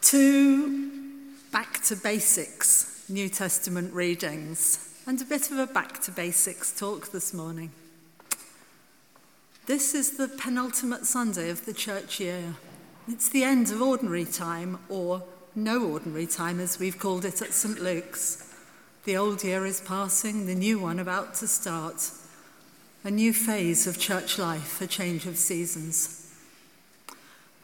Two back to basics New Testament readings and a bit of a back to basics talk this morning. This is the penultimate Sunday of the church year. It's the end of ordinary time, or no ordinary time as we've called it at St. Luke's. The old year is passing, the new one about to start. A new phase of church life, a change of seasons.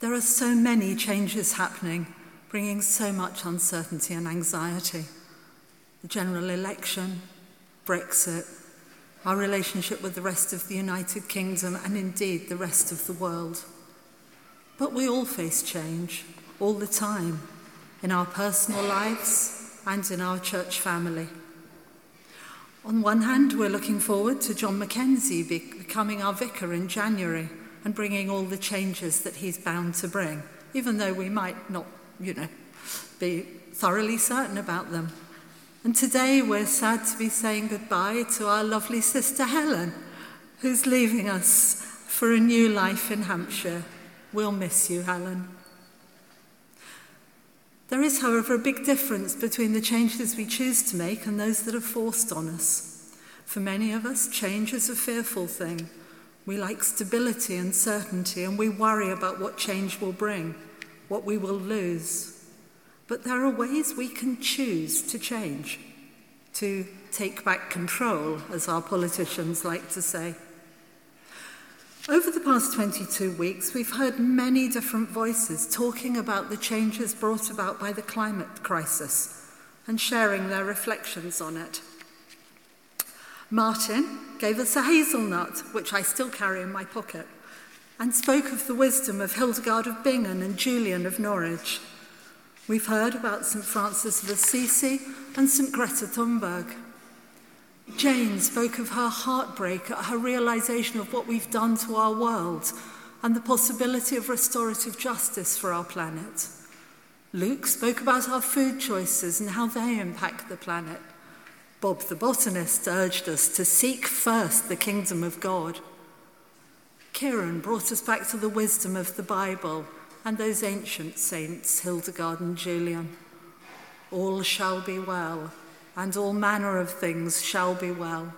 There are so many changes happening bringing so much uncertainty and anxiety. The general election, Brexit, our relationship with the rest of the United Kingdom, and indeed the rest of the world. But we all face change all the time in our personal lives and in our church family. On one hand, we're looking forward to John Mackenzie becoming our vicar in January and bringing all the changes that he's bound to bring, even though we might not you know, be thoroughly certain about them. And today we're sad to be saying goodbye to our lovely sister Helen, who's leaving us for a new life in Hampshire. We'll miss you, Helen. There is, however, a big difference between the changes we choose to make and those that are forced on us. For many of us, change is a fearful thing. We like stability and certainty, and we worry about what change will bring what we will lose. But there are ways we can choose to change, to take back control, as our politicians like to say. Over the past 22 weeks, we've heard many different voices talking about the changes brought about by the climate crisis and sharing their reflections on it. Martin gave us a hazelnut, which I still carry in my pocket and spoke of the wisdom of Hildegard of Bingen and Julian of Norwich. We've heard about St. Francis of Assisi and St. Greta Thunberg. Jane spoke of her heartbreak at her realization of what we've done to our world and the possibility of restorative justice for our planet. Luke spoke about our food choices and how they impact the planet. Bob the botanist urged us to seek first the kingdom of God. Kieran brought us back to the wisdom of the Bible and those ancient saints, Hildegard and Julian. All shall be well, and all manner of things shall be well.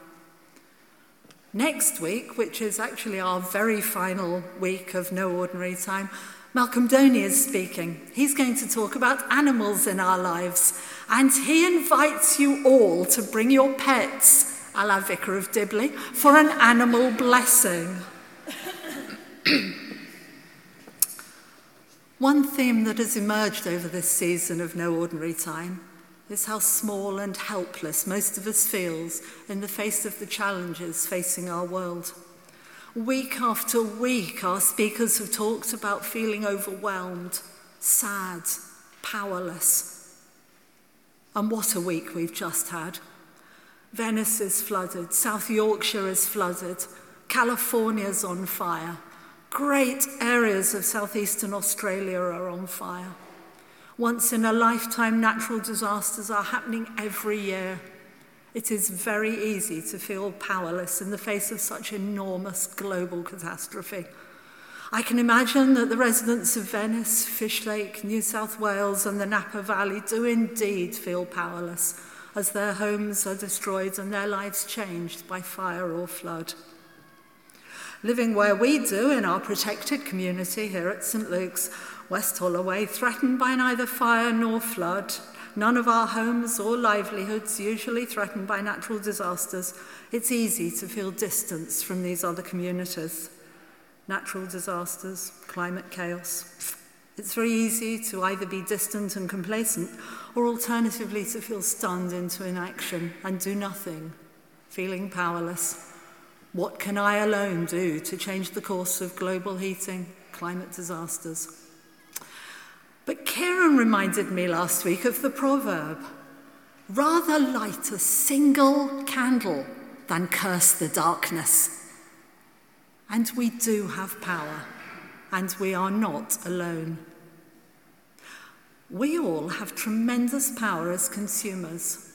Next week, which is actually our very final week of No Ordinary Time, Malcolm Doney is speaking. He's going to talk about animals in our lives, and he invites you all to bring your pets, a la Vicar of Dibley, for an animal blessing. One theme that has emerged over this season of No Ordinary Time is how small and helpless most of us feels in the face of the challenges facing our world. Week after week, our speakers have talked about feeling overwhelmed, sad, powerless. And what a week we've just had. Venice is flooded, South Yorkshire is flooded, California's on fire. Great areas of southeastern Australia are on fire. Once in a lifetime natural disasters are happening every year. It is very easy to feel powerless in the face of such enormous global catastrophe. I can imagine that the residents of Venice, Fishlake, New South Wales, and the Napa Valley do indeed feel powerless as their homes are destroyed and their lives changed by fire or flood living where we do in our protected community here at St Luke's, West Holloway, threatened by neither fire nor flood, none of our homes or livelihoods usually threatened by natural disasters, it's easy to feel distance from these other communities. Natural disasters, climate chaos. It's very easy to either be distant and complacent or alternatively to feel stunned into inaction and do nothing, feeling powerless. What can I alone do to change the course of global heating, climate disasters? But Karen reminded me last week of the proverb rather light a single candle than curse the darkness. And we do have power, and we are not alone. We all have tremendous power as consumers.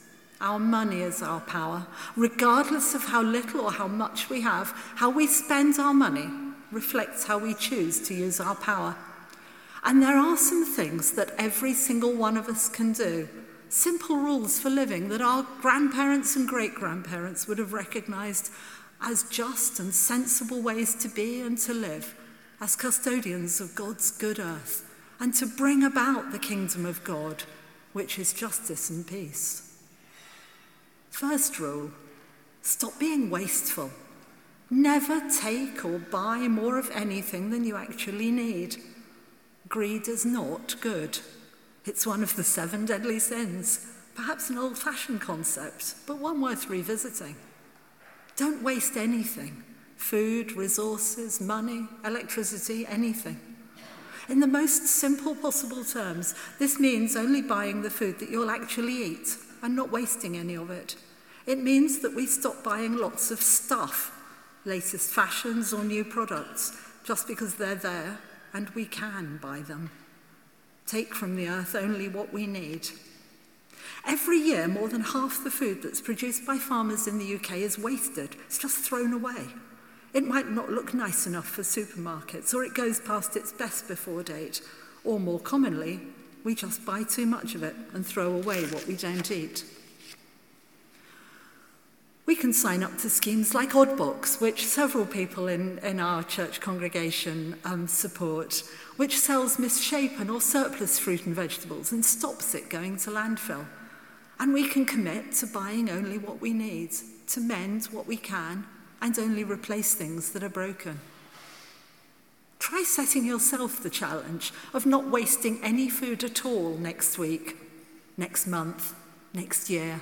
Our money is our power. Regardless of how little or how much we have, how we spend our money reflects how we choose to use our power. And there are some things that every single one of us can do. Simple rules for living that our grandparents and great grandparents would have recognized as just and sensible ways to be and to live as custodians of God's good earth and to bring about the kingdom of God, which is justice and peace. First rule stop being wasteful. Never take or buy more of anything than you actually need. Greed is not good. It's one of the seven deadly sins, perhaps an old fashioned concept, but one worth revisiting. Don't waste anything food, resources, money, electricity, anything. In the most simple possible terms, this means only buying the food that you'll actually eat and not wasting any of it. It means that we stop buying lots of stuff, latest fashions or new products, just because they're there and we can buy them. Take from the earth only what we need. Every year, more than half the food that's produced by farmers in the UK is wasted. It's just thrown away. It might not look nice enough for supermarkets, or it goes past its best before date, or more commonly, we just buy too much of it and throw away what we don't eat. We can sign up to schemes like Oddbox, which several people in, in our church congregation um, support, which sells misshapen or surplus fruit and vegetables and stops it going to landfill. And we can commit to buying only what we need, to mend what we can, and only replace things that are broken. Try setting yourself the challenge of not wasting any food at all next week, next month, next year.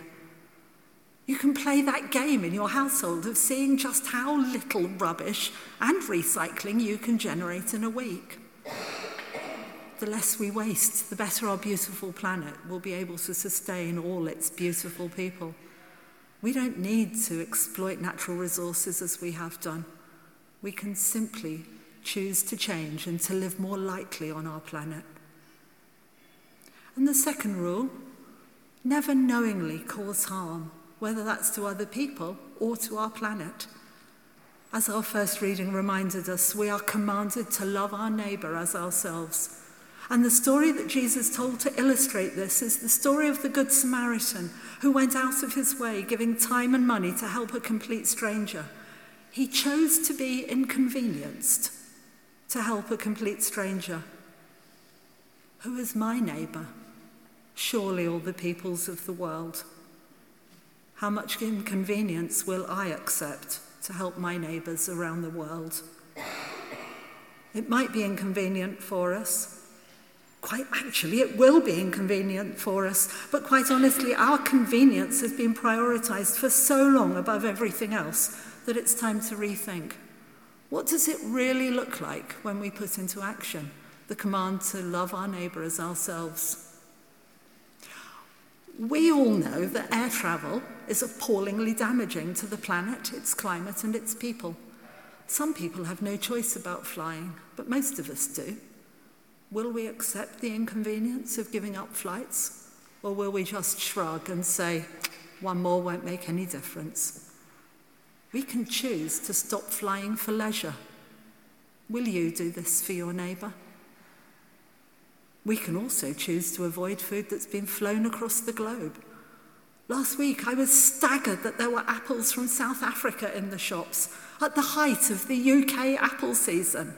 You can play that game in your household of seeing just how little rubbish and recycling you can generate in a week. The less we waste, the better our beautiful planet will be able to sustain all its beautiful people. We don't need to exploit natural resources as we have done. We can simply choose to change and to live more lightly on our planet. And the second rule never knowingly cause harm, whether that's to other people or to our planet. As our first reading reminded us, we are commanded to love our neighbour as ourselves. And the story that Jesus told to illustrate this is the story of the Good Samaritan who went out of his way giving time and money to help a complete stranger. He chose to be inconvenienced to help a complete stranger. Who is my neighbour? Surely all the peoples of the world. How much inconvenience will I accept to help my neighbours around the world? It might be inconvenient for us, Quite actually, it will be inconvenient for us, but quite honestly, our convenience has been prioritized for so long above everything else that it's time to rethink. What does it really look like when we put into action the command to love our neighbour as ourselves? We all know that air travel is appallingly damaging to the planet, its climate, and its people. Some people have no choice about flying, but most of us do. Will we accept the inconvenience of giving up flights? Or will we just shrug and say, one more won't make any difference? We can choose to stop flying for leisure. Will you do this for your neighbour? We can also choose to avoid food that's been flown across the globe. Last week, I was staggered that there were apples from South Africa in the shops at the height of the UK apple season.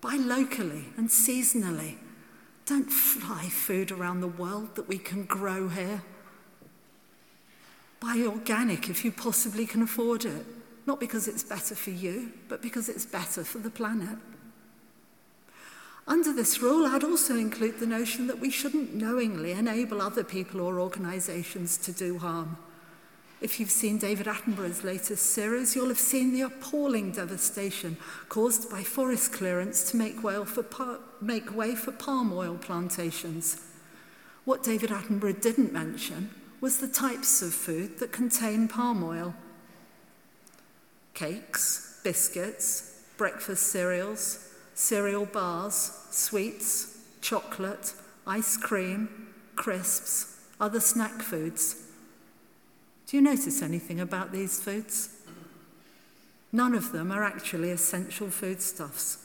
Buy locally and seasonally. Don't fly food around the world that we can grow here. Buy organic if you possibly can afford it, not because it's better for you, but because it's better for the planet. Under this rule, I'd also include the notion that we shouldn't knowingly enable other people or organisations to do harm. If you've seen David Attenborough's latest series, you'll have seen the appalling devastation caused by forest clearance to make way for, make way for palm oil plantations. What David Attenborough didn't mention was the types of food that contain palm oil. Cakes, biscuits, breakfast cereals, cereal bars, sweets, chocolate, ice cream, crisps, other snack foods. Do you notice anything about these foods? None of them are actually essential foodstuffs.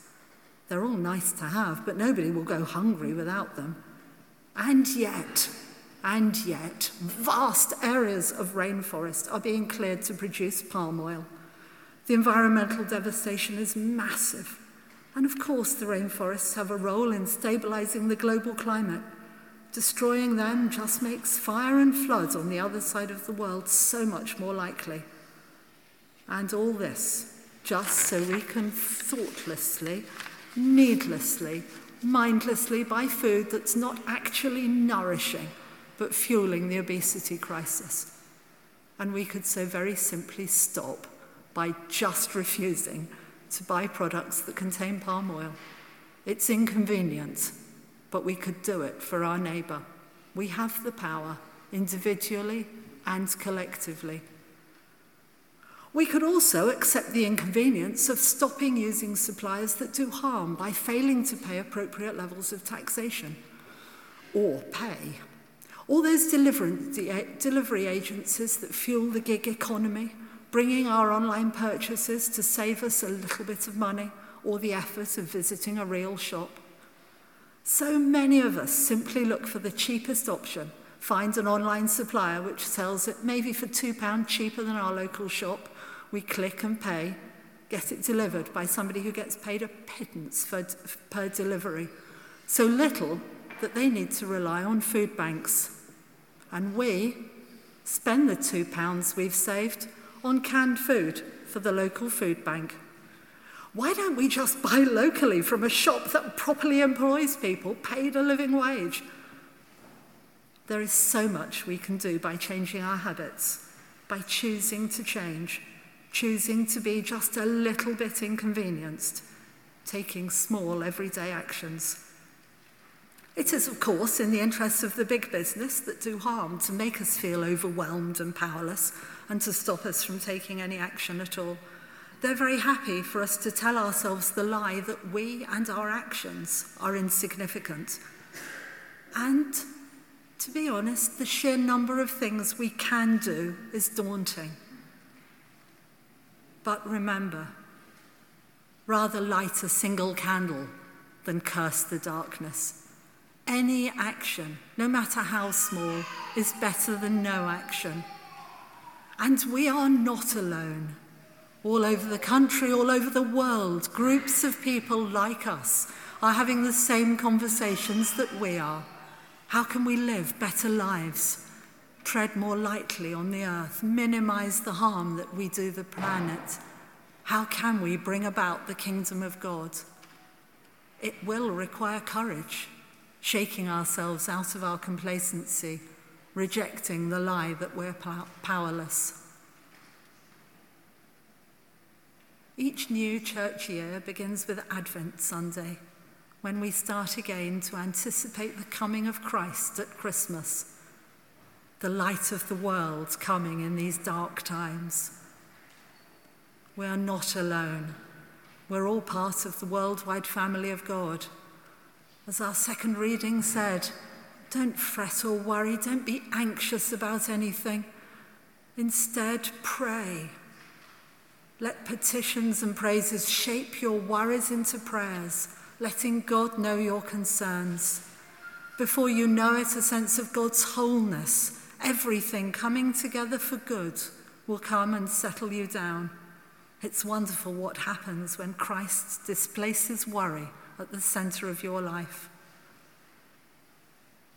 They're all nice to have, but nobody will go hungry without them. And yet, and yet, vast areas of rainforest are being cleared to produce palm oil. The environmental devastation is massive. And of course, the rainforests have a role in stabilizing the global climate. Destroying them just makes fire and floods on the other side of the world so much more likely. And all this just so we can thoughtlessly, needlessly, mindlessly buy food that's not actually nourishing but fueling the obesity crisis. And we could so very simply stop by just refusing to buy products that contain palm oil. It's inconvenient, but we could do it for our neighbour. We have the power, individually and collectively. We could also accept the inconvenience of stopping using suppliers that do harm by failing to pay appropriate levels of taxation or pay all those uh, delivery agencies that fuel the gig economy, bringing our online purchases to save us a little bit of money or the effort of visiting a real shop. So many of us simply look for the cheapest option, find an online supplier which sells it maybe for £2 cheaper than our local shop. We click and pay, get it delivered by somebody who gets paid a pittance for, per delivery. So little that they need to rely on food banks and we spend the two pounds we've saved on canned food for the local food bank. Why don't we just buy locally from a shop that properly employs people paid a living wage? There is so much we can do by changing our habits, by choosing to change, choosing to be just a little bit inconvenienced, taking small everyday actions. It is, of course, in the interests of the big business that do harm to make us feel overwhelmed and powerless and to stop us from taking any action at all. They're very happy for us to tell ourselves the lie that we and our actions are insignificant. And to be honest, the sheer number of things we can do is daunting. But remember, rather light a single candle than curse the darkness. Any action, no matter how small, is better than no action. And we are not alone. All over the country, all over the world, groups of people like us are having the same conversations that we are. How can we live better lives? Tread more lightly on the earth, minimize the harm that we do the planet. How can we bring about the kingdom of God? It will require courage shaking ourselves out of our complacency, rejecting the lie that we're powerless. Each new church year begins with Advent Sunday, when we start again to anticipate the coming of Christ at Christmas, the light of the world coming in these dark times. We are not alone. We're all part of the worldwide family of God. As our second reading said, don't fret or worry, don't be anxious about anything. Instead, pray. Let petitions and praises shape your worries into prayers, letting God know your concerns. Before you know it, a sense of God's wholeness, everything coming together for good, will come and settle you down. It's wonderful what happens when Christ displaces worry at the center of your life.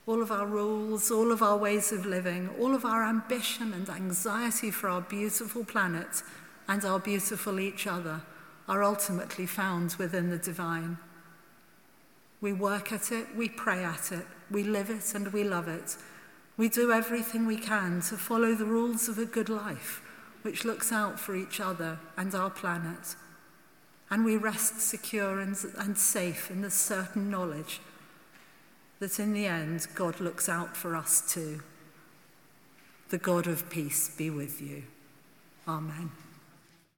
All of our rules, all of our ways of living, all of our ambition and anxiety for our beautiful planet and our beautiful each other are ultimately found within the divine. We work at it, we pray at it, we live it, and we love it. We do everything we can to follow the rules of a good life, which looks out for each other and our planet and we rest secure and, and safe in the certain knowledge that in the end, God looks out for us too. The God of peace be with you. Amen.